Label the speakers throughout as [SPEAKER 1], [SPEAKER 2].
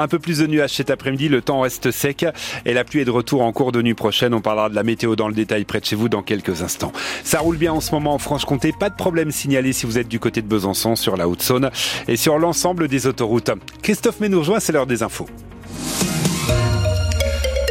[SPEAKER 1] Un peu plus de nuages cet après-midi, le temps reste sec et la pluie est de retour en cours de nuit prochaine. On parlera de la météo dans le détail près de chez vous dans quelques instants. Ça roule bien en ce moment en Franche-Comté, pas de problème signalé si vous êtes du côté de Besançon sur la Haute-Saône et sur l'ensemble des autoroutes. Christophe Ménourgeois, c'est l'heure des infos.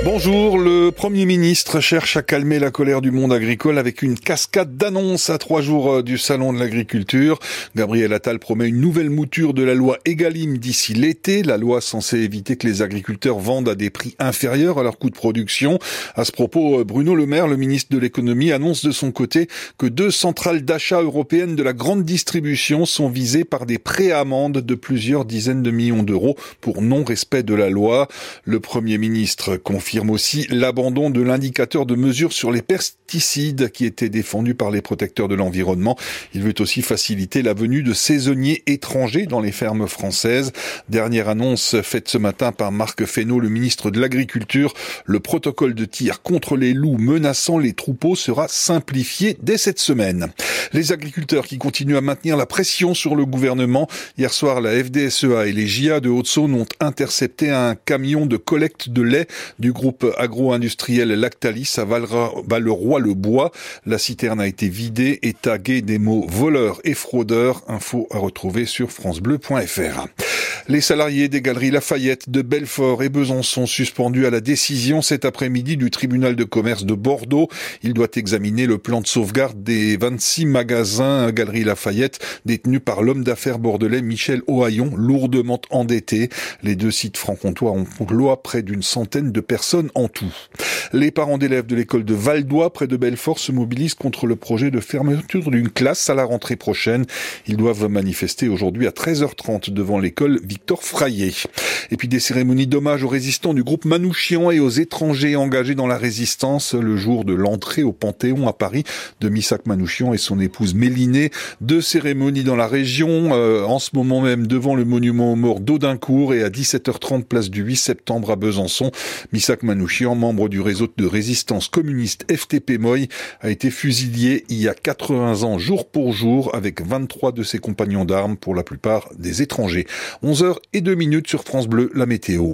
[SPEAKER 2] Bonjour, le Premier ministre cherche à calmer la colère du monde agricole avec une cascade d'annonces à trois jours euh, du Salon de l'agriculture. Gabriel Attal promet une nouvelle mouture de la loi Egalim d'ici l'été, la loi censée éviter que les agriculteurs vendent à des prix inférieurs à leur coût de production. À ce propos, euh, Bruno Le Maire, le ministre de l'économie, annonce de son côté que deux centrales d'achat européennes de la grande distribution sont visées par des préamendes de plusieurs dizaines de millions d'euros pour non-respect de la loi. Le Premier ministre confirme confirme aussi l'abandon de l'indicateur de mesure sur les pesticides qui était défendu par les protecteurs de l'environnement. Il veut aussi faciliter la venue de saisonniers étrangers dans les fermes françaises. Dernière annonce faite ce matin par Marc Fesneau, le ministre de l'Agriculture. Le protocole de tir contre les loups menaçant les troupeaux sera simplifié dès cette semaine. Les agriculteurs qui continuent à maintenir la pression sur le gouvernement. Hier soir, la FDSEA et les JA de Haute-Saône ont intercepté un camion de collecte de lait du groupe agro-industriel Lactalis à Valleroy-le-Bois. La citerne a été vidée et taguée des mots voleurs et fraudeurs. Info à retrouver sur francebleu.fr. Les salariés des galeries Lafayette de Belfort et Besançon suspendus à la décision cet après-midi du tribunal de commerce de Bordeaux. Il doit examiner le plan de sauvegarde des 26 magasins Galerie Lafayette détenus par l'homme d'affaires bordelais Michel Ohaillon, lourdement endetté. Les deux sites franc-comtois ont loi près d'une centaine de personnes en tout. Les parents d'élèves de l'école de Valdois près de Belfort se mobilisent contre le projet de fermeture d'une classe à la rentrée prochaine. Ils doivent manifester aujourd'hui à 13h30 devant l'école Frayer. Et puis des cérémonies d'hommage aux résistants du groupe Manouchian et aux étrangers engagés dans la résistance le jour de l'entrée au Panthéon à Paris de Missak Manouchian et son épouse Mélinée. Deux cérémonies dans la région, euh, en ce moment même devant le monument aux morts d'Audincourt et à 17h30 place du 8 septembre à Besançon. Missak Manouchian, membre du réseau de résistance communiste FTP Moy, a été fusillé il y a 80 ans jour pour jour avec 23 de ses compagnons d'armes, pour la plupart des étrangers. 11 et 2 minutes sur France Bleu, la météo.